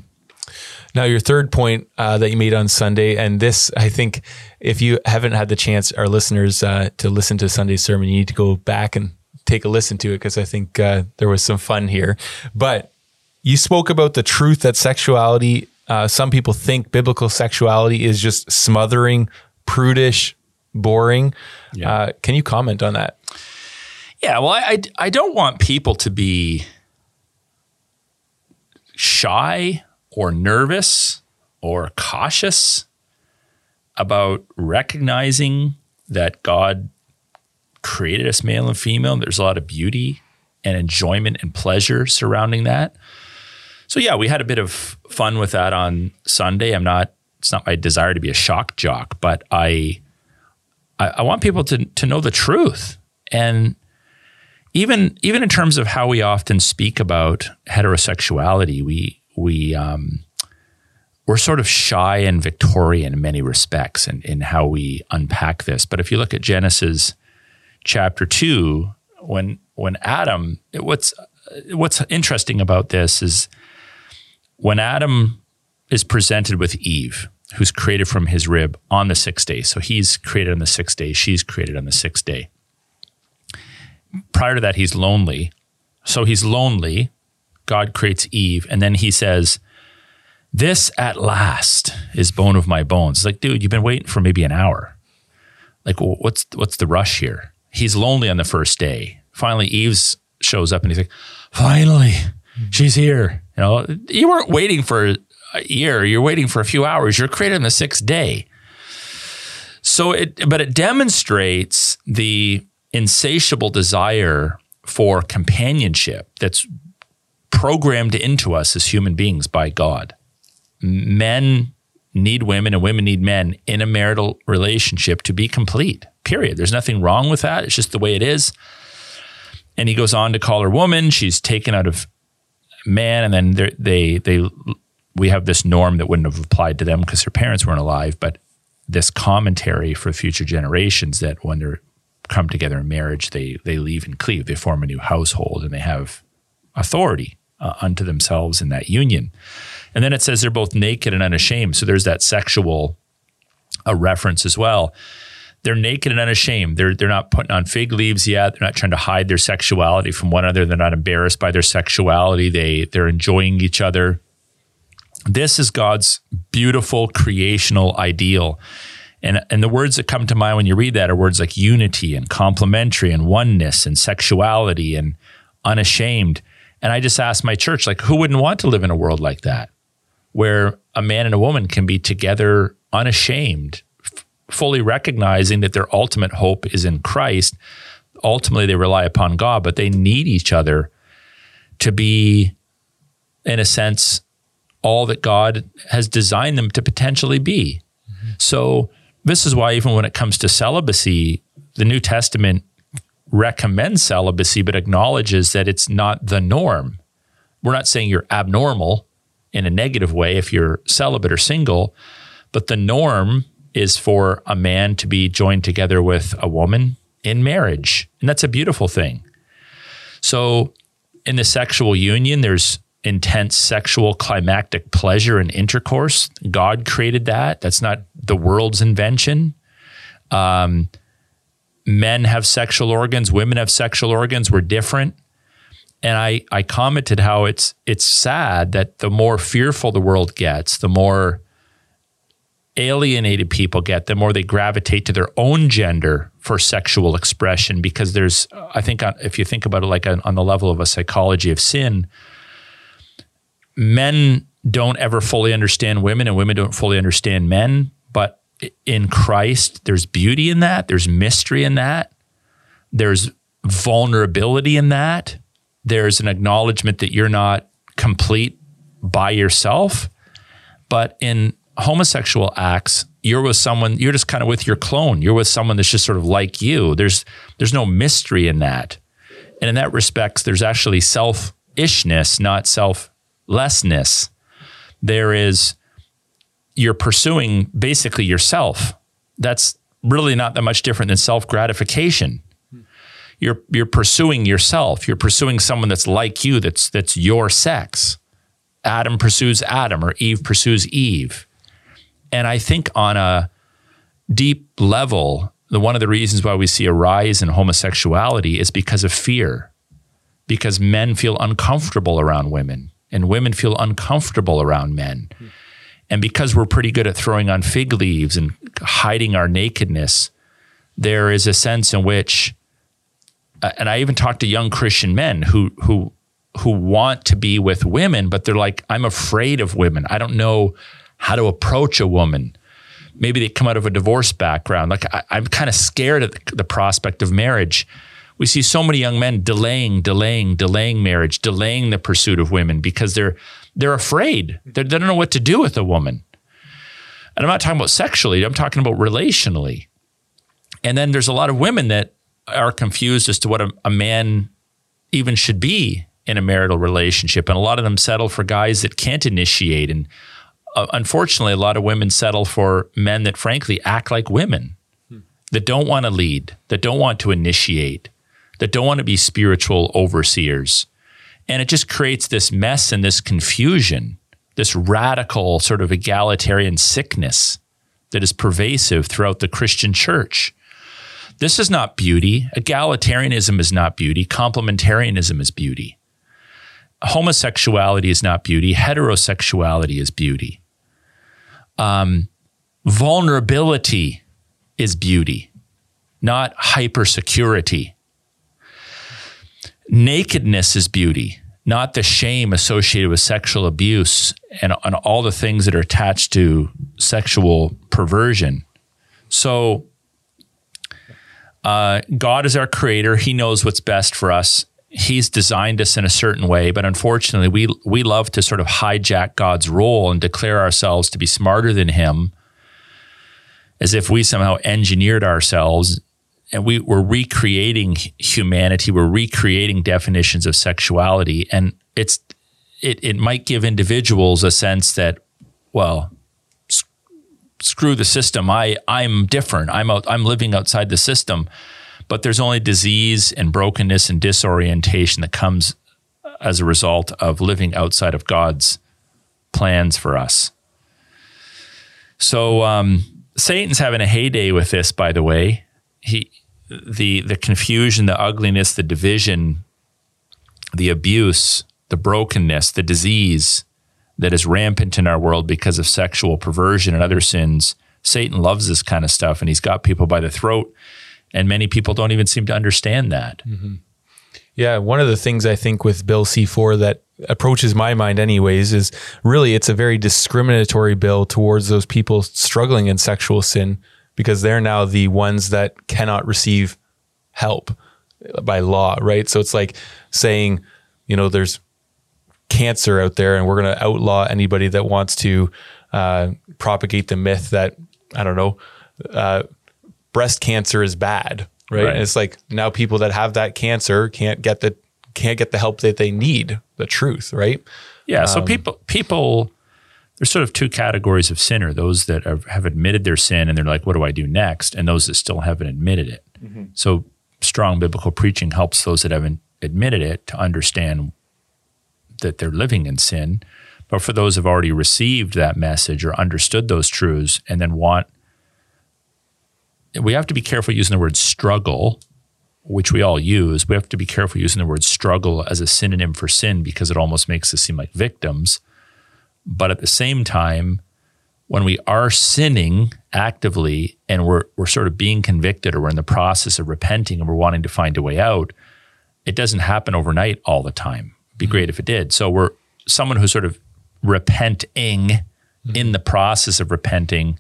Now, your third point uh, that you made on Sunday, and this, I think, if you haven't had the chance, our listeners, uh, to listen to Sunday's sermon, you need to go back and take a listen to it because I think uh, there was some fun here. But you spoke about the truth that sexuality uh, some people think biblical sexuality is just smothering, prudish, boring. Yeah. Uh, can you comment on that? Yeah, well, I, I don't want people to be shy or nervous or cautious about recognizing that God created us male and female. And there's a lot of beauty and enjoyment and pleasure surrounding that. So yeah, we had a bit of fun with that on Sunday. I'm not. It's not my desire to be a shock jock, but I, I, I want people to to know the truth and even even in terms of how we often speak about heterosexuality, we we um, we're sort of shy and Victorian in many respects in, in how we unpack this. But if you look at Genesis chapter two, when when Adam, what's what's interesting about this is when Adam is presented with Eve, who's created from his rib on the sixth day, so he's created on the sixth day, she's created on the sixth day. Prior to that, he's lonely. So he's lonely. God creates Eve, and then he says, This at last is bone of my bones. It's like, dude, you've been waiting for maybe an hour. Like, what's what's the rush here? He's lonely on the first day. Finally, Eve's shows up and he's like, Finally, mm-hmm. she's here. You know, you weren't waiting for a year. You're waiting for a few hours. You're created on the sixth day. So it, but it demonstrates the insatiable desire for companionship that's programmed into us as human beings by God. Men need women and women need men in a marital relationship to be complete. Period. There's nothing wrong with that. It's just the way it is. And he goes on to call her woman. She's taken out of man, and then they they we have this norm that wouldn't have applied to them because their parents weren't alive, but this commentary for future generations that when they're come together in marriage, they they leave and cleave, they form a new household, and they have authority uh, unto themselves in that union. And then it says they're both naked and unashamed. So there's that sexual a uh, reference as well. They're naked and unashamed. They're they're not putting on fig leaves yet. They're not trying to hide their sexuality from one another. They're not embarrassed by their sexuality. They they're enjoying each other. This is God's beautiful creational ideal. And, and the words that come to mind when you read that are words like unity and complementary and oneness and sexuality and unashamed. And I just asked my church, like, who wouldn't want to live in a world like that, where a man and a woman can be together unashamed, f- fully recognizing that their ultimate hope is in Christ. Ultimately, they rely upon God, but they need each other to be, in a sense, all that God has designed them to potentially be. Mm-hmm. So, this is why, even when it comes to celibacy, the New Testament recommends celibacy, but acknowledges that it's not the norm. We're not saying you're abnormal in a negative way if you're celibate or single, but the norm is for a man to be joined together with a woman in marriage. And that's a beautiful thing. So, in the sexual union, there's intense sexual climactic pleasure and intercourse. God created that. That's not the world's invention. Um, men have sexual organs, women have sexual organs. We're different. And I, I commented how it's it's sad that the more fearful the world gets, the more alienated people get, the more they gravitate to their own gender for sexual expression. Because there's, I think, uh, if you think about it like on, on the level of a psychology of sin, men don't ever fully understand women and women don't fully understand men. But in Christ, there's beauty in that, there's mystery in that, there's vulnerability in that, there's an acknowledgement that you're not complete by yourself. But in homosexual acts, you're with someone, you're just kind of with your clone. You're with someone that's just sort of like you. There's there's no mystery in that. And in that respects, there's actually self-ishness, not selflessness. There is you're pursuing basically yourself. That's really not that much different than self gratification. You're you're pursuing yourself. You're pursuing someone that's like you. That's that's your sex. Adam pursues Adam, or Eve pursues Eve. And I think on a deep level, the one of the reasons why we see a rise in homosexuality is because of fear, because men feel uncomfortable around women, and women feel uncomfortable around men. Mm. And because we're pretty good at throwing on fig leaves and hiding our nakedness, there is a sense in which, uh, and I even talk to young Christian men who who who want to be with women, but they're like, I'm afraid of women. I don't know how to approach a woman. Maybe they come out of a divorce background. Like I, am kind of scared at the prospect of marriage. We see so many young men delaying, delaying, delaying marriage, delaying the pursuit of women because they're they're afraid. They're, they do not know what to do with a woman. And I'm not talking about sexually, I'm talking about relationally. And then there's a lot of women that are confused as to what a, a man even should be in a marital relationship. And a lot of them settle for guys that can't initiate. And uh, unfortunately, a lot of women settle for men that frankly act like women, hmm. that don't want to lead, that don't want to initiate, that don't want to be spiritual overseers. And it just creates this mess and this confusion, this radical sort of egalitarian sickness that is pervasive throughout the Christian church. This is not beauty. Egalitarianism is not beauty. Complementarianism is beauty. Homosexuality is not beauty. Heterosexuality is beauty. Um, vulnerability is beauty, not hypersecurity. Nakedness is beauty, not the shame associated with sexual abuse and, and all the things that are attached to sexual perversion. So, uh, God is our creator. He knows what's best for us. He's designed us in a certain way, but unfortunately, we we love to sort of hijack God's role and declare ourselves to be smarter than Him, as if we somehow engineered ourselves and we, we're recreating humanity. We're recreating definitions of sexuality, and it's it, it might give individuals a sense that, well, s- screw the system. I, I'm different. I'm out, I'm living outside the system. But there's only disease and brokenness and disorientation that comes as a result of living outside of God's plans for us. So um, Satan's having a heyday with this, by the way. He, the the confusion, the ugliness, the division, the abuse, the brokenness, the disease that is rampant in our world because of sexual perversion and other sins. Satan loves this kind of stuff, and he's got people by the throat. And many people don't even seem to understand that. Mm-hmm. Yeah, one of the things I think with Bill C4 that approaches my mind, anyways, is really it's a very discriminatory bill towards those people struggling in sexual sin because they're now the ones that cannot receive help by law, right? So it's like saying, you know, there's cancer out there and we're going to outlaw anybody that wants to uh, propagate the myth that, I don't know, uh, breast cancer is bad, right? right? And it's like now people that have that cancer can't get the can't get the help that they need, the truth, right? Yeah. So um, people people there's sort of two categories of sinner: those that are, have admitted their sin and they're like, "What do I do next?" and those that still haven't admitted it. Mm-hmm. So strong biblical preaching helps those that haven't admitted it to understand that they're living in sin. But for those who've already received that message or understood those truths and then want we have to be careful using the word struggle, which we all use. We have to be careful using the word struggle as a synonym for sin because it almost makes us seem like victims. But at the same time, when we are sinning actively and we're, we're sort of being convicted or we're in the process of repenting and we're wanting to find a way out, it doesn't happen overnight all the time. It'd be mm-hmm. great if it did. So we're someone who's sort of repenting mm-hmm. in the process of repenting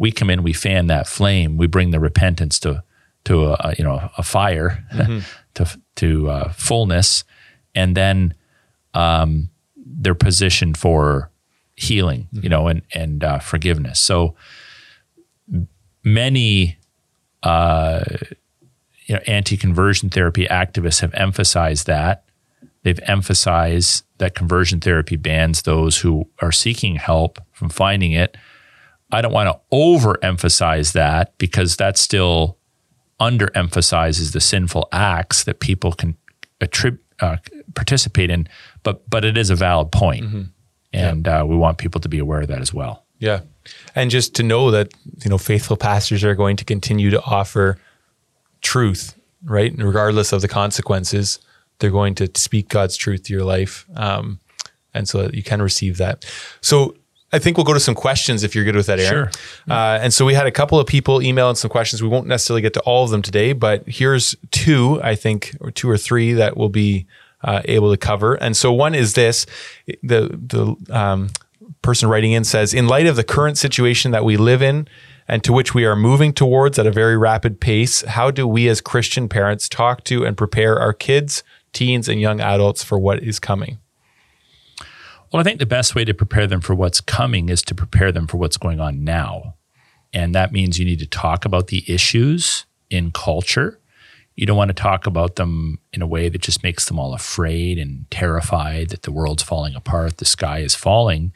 we come in, we fan that flame, we bring the repentance to to a, you know a fire mm-hmm. to to uh, fullness, and then um, they're positioned for healing, mm-hmm. you know, and and uh, forgiveness. So many. Uh, you know, anti-conversion therapy activists have emphasized that. They've emphasized that conversion therapy bans those who are seeking help from finding it I don't want to overemphasize that because that still underemphasizes the sinful acts that people can attribute, uh, participate in. But but it is a valid point. Mm-hmm. And yeah. uh, we want people to be aware of that as well. Yeah, and just to know that you know faithful pastors are going to continue to offer truth, right? And regardless of the consequences, they're going to speak God's truth to your life. Um, and so that you can receive that. So I think we'll go to some questions if you're good with that, Aaron. Sure. Uh, and so we had a couple of people email in some questions. We won't necessarily get to all of them today, but here's two, I think, or two or three that we'll be uh, able to cover. And so one is this: the the um, person writing in says, in light of the current situation that we live in and to which we are moving towards at a very rapid pace, how do we as Christian parents talk to and prepare our kids, teens, and young adults for what is coming? Well, I think the best way to prepare them for what's coming is to prepare them for what's going on now. And that means you need to talk about the issues in culture. You don't want to talk about them in a way that just makes them all afraid and terrified that the world's falling apart, the sky is falling.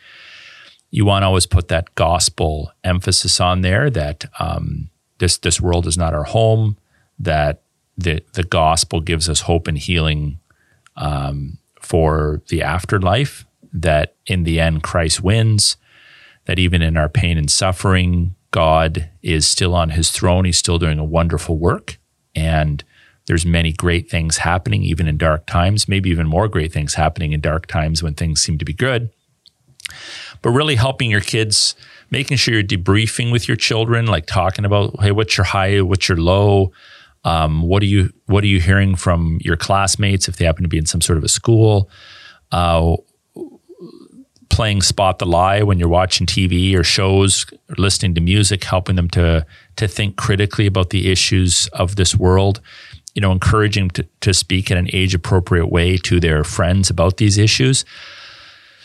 You want to always put that gospel emphasis on there that um, this this world is not our home, that the the gospel gives us hope and healing um, for the afterlife, that in the end, Christ wins, that even in our pain and suffering, God is still on his throne. He's still doing a wonderful work. And there's many great things happening, even in dark times, maybe even more great things happening in dark times when things seem to be good. But really helping your kids, making sure you're debriefing with your children, like talking about, hey, what's your high, what's your low? Um, what are you what are you hearing from your classmates if they happen to be in some sort of a school? Uh, playing spot the lie when you're watching TV or shows or listening to music, helping them to to think critically about the issues of this world. You know, encouraging to, to speak in an age appropriate way to their friends about these issues.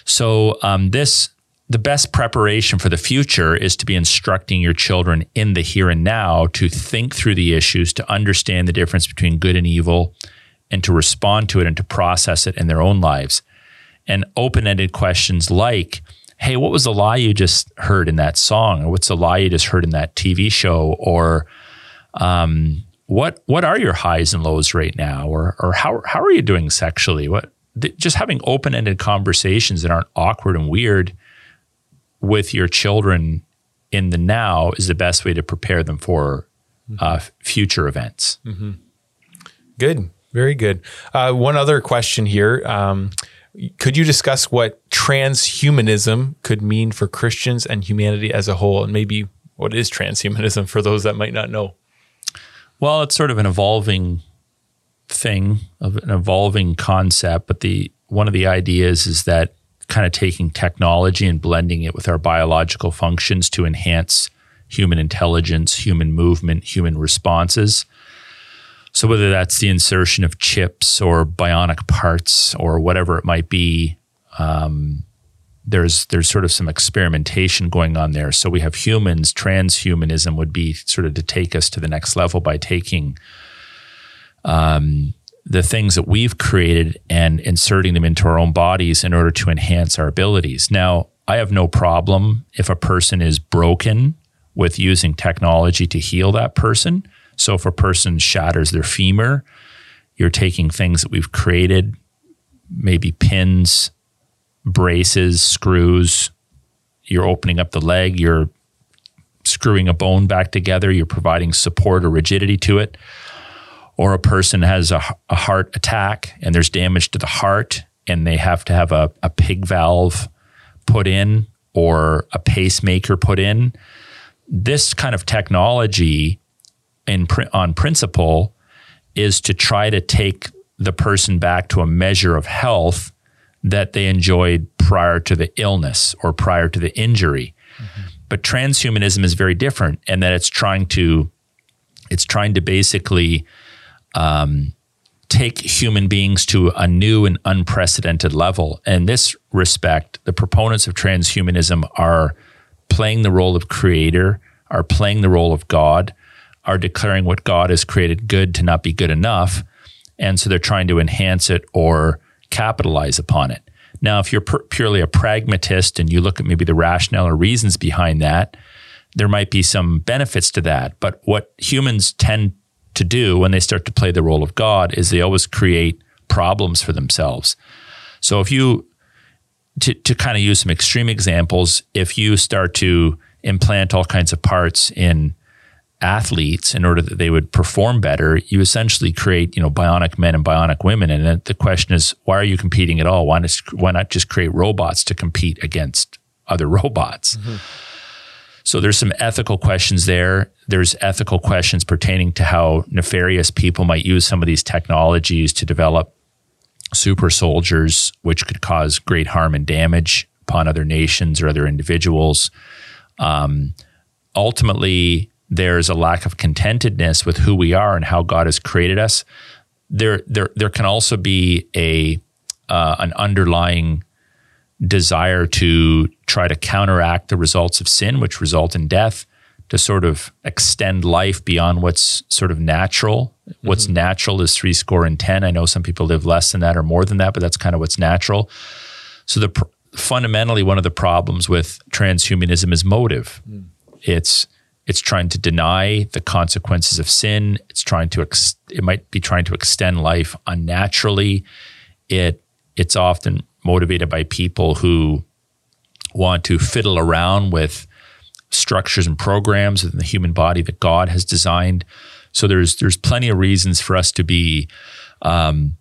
So um, this the best preparation for the future is to be instructing your children in the here and now to think through the issues, to understand the difference between good and evil, and to respond to it and to process it in their own lives and open ended questions like, hey, what was the lie you just heard in that song? Or what's the lie you just heard in that TV show? Or um, what what are your highs and lows right now? Or or how how are you doing sexually? What just having open ended conversations that aren't awkward and weird with your children in the now is the best way to prepare them for uh, future events. Mm-hmm. Good, very good. Uh, one other question here. Um, could you discuss what transhumanism could mean for Christians and humanity as a whole, and maybe what is transhumanism for those that might not know? Well, it's sort of an evolving thing, of an evolving concept, but the one of the ideas is that kind of taking technology and blending it with our biological functions to enhance human intelligence, human movement, human responses. So whether that's the insertion of chips or bionic parts or whatever it might be, um, there's there's sort of some experimentation going on there. So we have humans. Transhumanism would be sort of to take us to the next level by taking um, the things that we've created and inserting them into our own bodies in order to enhance our abilities. Now, I have no problem if a person is broken with using technology to heal that person. So if a person shatters their femur, you're taking things that we've created, maybe pins, braces, screws, you're opening up the leg, you're screwing a bone back together, you're providing support or rigidity to it. Or a person has a, a heart attack and there's damage to the heart and they have to have a, a pig valve put in or a pacemaker put in. This kind of technology in on principle is to try to take the person back to a measure of health that they enjoyed prior to the illness or prior to the injury. Mm-hmm. But transhumanism is very different in that it's trying to it's trying to basically um, take human beings to a new and unprecedented level. In this respect, the proponents of transhumanism are playing the role of creator, are playing the role of God, are declaring what God has created good to not be good enough. And so they're trying to enhance it or capitalize upon it. Now, if you're purely a pragmatist and you look at maybe the rationale or reasons behind that, there might be some benefits to that. But what humans tend to do when they start to play the role of God is they always create problems for themselves. So if you, to, to kind of use some extreme examples, if you start to implant all kinds of parts in athletes in order that they would perform better, you essentially create, you know, bionic men and bionic women. And then the question is, why are you competing at all? Why not, why not just create robots to compete against other robots? Mm-hmm. So there's some ethical questions there. There's ethical questions pertaining to how nefarious people might use some of these technologies to develop super soldiers, which could cause great harm and damage upon other nations or other individuals. Um, ultimately, there's a lack of contentedness with who we are and how God has created us. There, there, there can also be a uh, an underlying desire to try to counteract the results of sin, which result in death, to sort of extend life beyond what's sort of natural. Mm-hmm. What's natural is three score and ten. I know some people live less than that or more than that, but that's kind of what's natural. So the fundamentally one of the problems with transhumanism is motive. Mm. It's it's trying to deny the consequences of sin. It's trying to ex- it might be trying to extend life unnaturally. It it's often motivated by people who want to fiddle around with structures and programs in the human body that God has designed. So there's there's plenty of reasons for us to be um,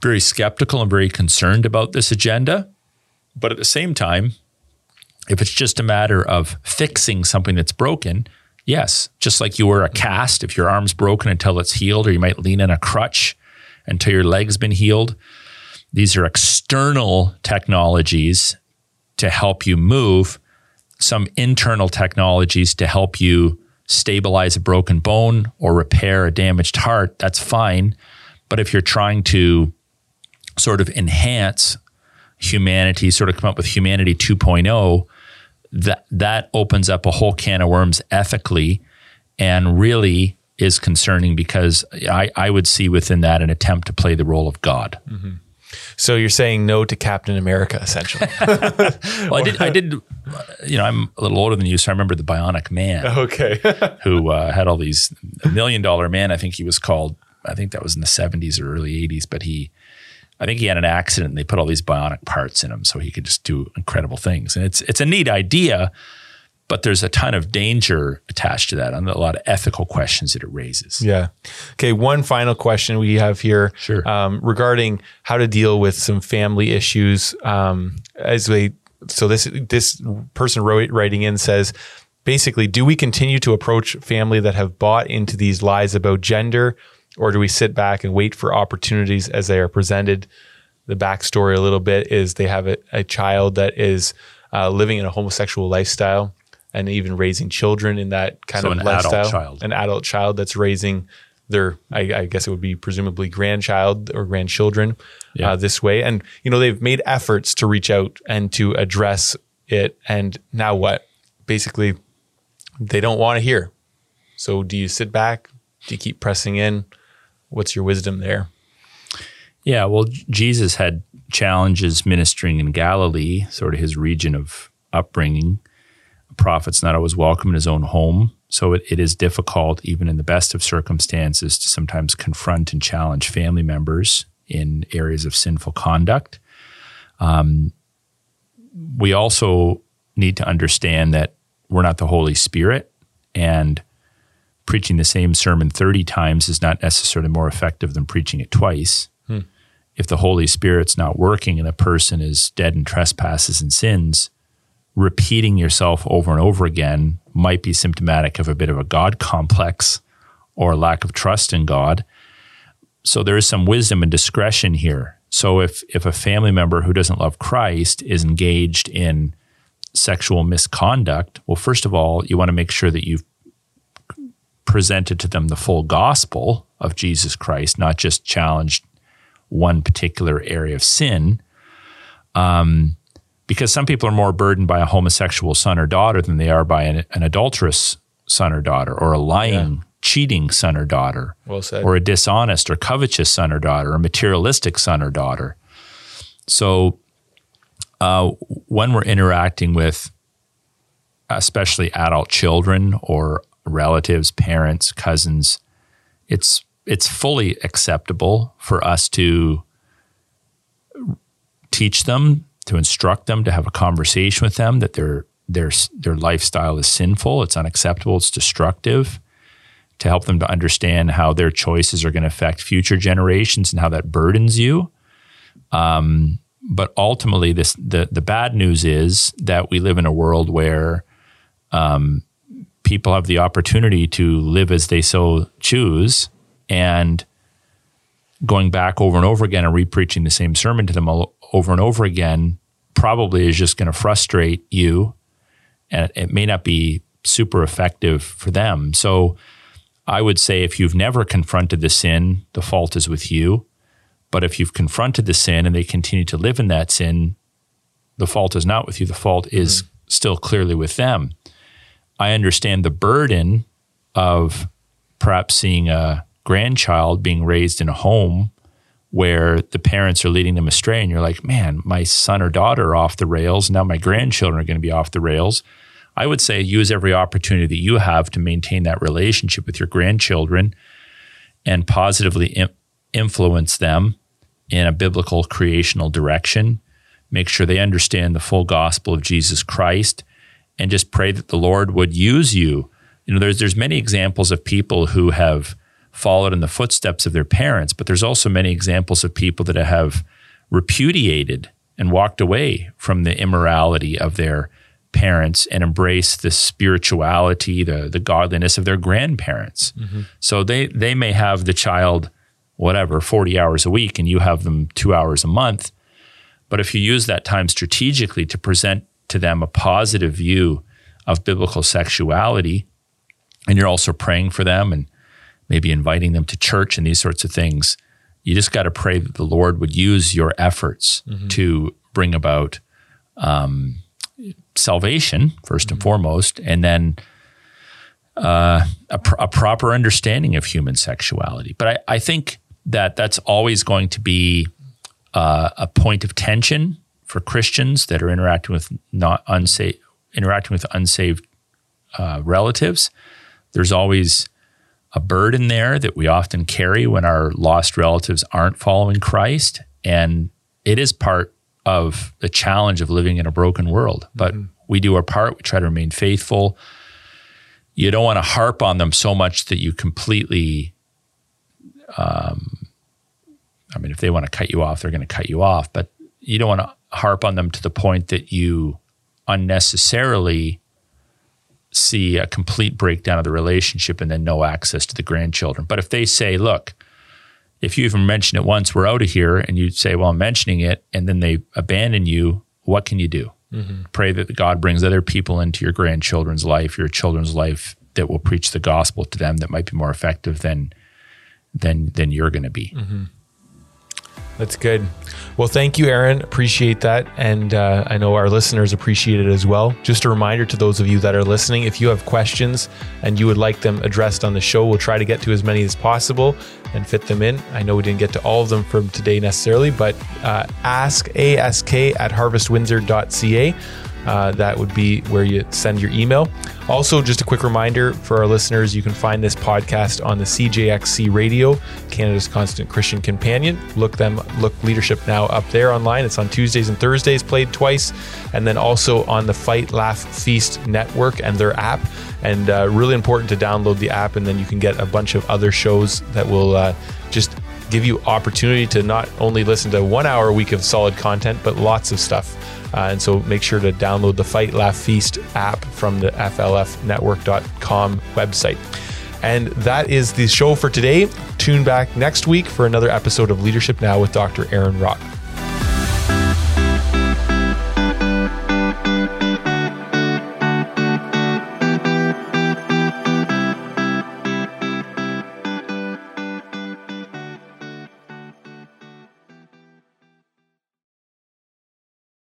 very skeptical and very concerned about this agenda. But at the same time, if it's just a matter of fixing something that's broken, yes, just like you wear a cast, if your arm's broken until it's healed, or you might lean in a crutch until your leg's been healed. These are external technologies to help you move, some internal technologies to help you stabilize a broken bone or repair a damaged heart. That's fine. But if you're trying to sort of enhance humanity, sort of come up with humanity 2.0, that that opens up a whole can of worms ethically and really is concerning because I, I would see within that an attempt to play the role of God. Mm-hmm. So you're saying no to Captain America, essentially. well, I did. I did. You know, I'm a little older than you, so I remember the Bionic Man. Okay. who uh, had all these million dollar man? I think he was called. I think that was in the 70s or early 80s, but he. I think he had an accident and they put all these bionic parts in him so he could just do incredible things. And it's it's a neat idea, but there's a ton of danger attached to that and a lot of ethical questions that it raises. Yeah. Okay. One final question we have here sure. um, regarding how to deal with some family issues. Um, as we, so this this person wrote, writing in says, basically, do we continue to approach family that have bought into these lies about gender, or do we sit back and wait for opportunities as they are presented? The backstory a little bit is they have a, a child that is uh, living in a homosexual lifestyle and even raising children in that kind so of an lifestyle. Adult child. An adult child that's raising their, I, I guess it would be presumably grandchild or grandchildren Yeah. uh, this way. And, you know, they've made efforts to reach out and to address it. And now what? Basically, they don't want to hear. So do you sit back? Do you keep pressing in? What's your wisdom there? Yeah, well, Jesus had challenges ministering in Galilee, sort of his region of upbringing. A prophet's not always welcome in his own home. So it, it is difficult, even in the best of circumstances, to sometimes confront and challenge family members in areas of sinful conduct. Um, we also need to understand that we're not the Holy Spirit, and preaching the same sermon 30 times is not necessarily more effective than preaching it twice hmm. if the Holy Spirit's not working and a person is dead in trespasses and sins, repeating yourself over and over again might be symptomatic of a bit of a God complex or lack of trust in God. So there is some wisdom and discretion here. So if if a family member who doesn't love Christ is engaged in sexual misconduct, well, first of all, you want to make sure that you've presented to them the full gospel of Jesus Christ, not just challenged one particular area of sin. Um, because some people are more burdened by a homosexual son or daughter than they are by an, an adulterous son or daughter, or a lying, cheating son or daughter, Well or a dishonest or covetous son or daughter, or a materialistic son or daughter. So, uh, when we're interacting with especially adult children or relatives, parents, cousins, it's it's fully acceptable for us to teach them, to instruct them, to have a conversation with them that their their their lifestyle is sinful, it's unacceptable, it's destructive, to help them to understand how their choices are going to affect future generations and how that burdens you. Um, but ultimately, this the the bad news is that we live in a world where um, people have the opportunity to live as they so choose, and going back over and over again and repreaching the same sermon to them over and over again probably is just going to frustrate you, and it, it may not be super effective for them. So, I would say if you've never confronted the sin, the fault is with you. But if you've confronted the sin and they continue to live in that sin, the fault is not with you. The fault is mm-hmm. still clearly with them. I understand the burden of perhaps seeing a grandchild being raised in a home where the parents are leading them astray, and you're like, man, my son or daughter are off the rails. Now my grandchildren are going to be off the rails. I would say use every opportunity that you have to maintain that relationship with your grandchildren and positively im- influence them in a biblical creational direction. Make sure they understand the full gospel of Jesus Christ and just pray that the Lord would use you. You know, there's there's many examples of people who have followed in the footsteps of their parents, but there's also many examples of people that have repudiated and walked away from the immorality of their parents and embraced the spirituality, the the godliness of their grandparents. Mm-hmm. So they they may have the child whatever 40 hours a week and you have them 2 hours a month. But if you use that time strategically to present to them a positive view of biblical sexuality and you're also praying for them and maybe inviting them to church and these sorts of things, you just got to pray that the Lord would use your efforts to bring about um, salvation, 1st and foremost, and then uh, a, pr- a proper understanding of human sexuality. But I, I think that that's always going to be uh, a point of tension for Christians that are interacting with not unsafe, interacting with unsaved uh, relatives. There's always a burden there that we often carry when our lost relatives aren't following Christ, and it is part of the challenge of living in a broken world. But mm-hmm. we do our part. We try to remain faithful. You don't want to harp on them so much that you completely um, I mean, if they want to cut you off, they're going to cut you off. But you don't want to harp on them to the point that you unnecessarily see a complete breakdown of the relationship and then no access to the grandchildren. But if they say, look, if you even mention it once, we're out of here, and you say, well, I'm mentioning it, and then they abandon you, what can you do? Mm-hmm. Pray that God brings other people into your grandchildren's life, your children's life that will preach the gospel to them that might be more effective than than than you're going to be. Mm-hmm. That's good. Well, thank you, Aaron. Appreciate that. And uh, I know our listeners appreciate it as well. Just a reminder to those of you that are listening if you have questions and you would like them addressed on the show, we'll try to get to as many as possible and fit them in. I know we didn't get to all of them from today necessarily, but uh, ask ask at harvestwindsor.ca. Uh, that would be where you send your email. Also, just a quick reminder for our listeners you can find this podcast on the CJXC Radio, Canada's Constant Christian Companion. Look them, look Leadership Now up there online. It's on Tuesdays and Thursdays, played twice, and then also on the Fight, Laugh, Feast network and their app. And uh, really important to download the app, and then you can get a bunch of other shows that will uh, just give you opportunity to not only listen to one hour a week of solid content, but lots of stuff. Uh, and so make sure to download the Fight Laugh Feast app from the FLFnetwork.com website. And that is the show for today. Tune back next week for another episode of Leadership Now with Dr. Aaron Rock.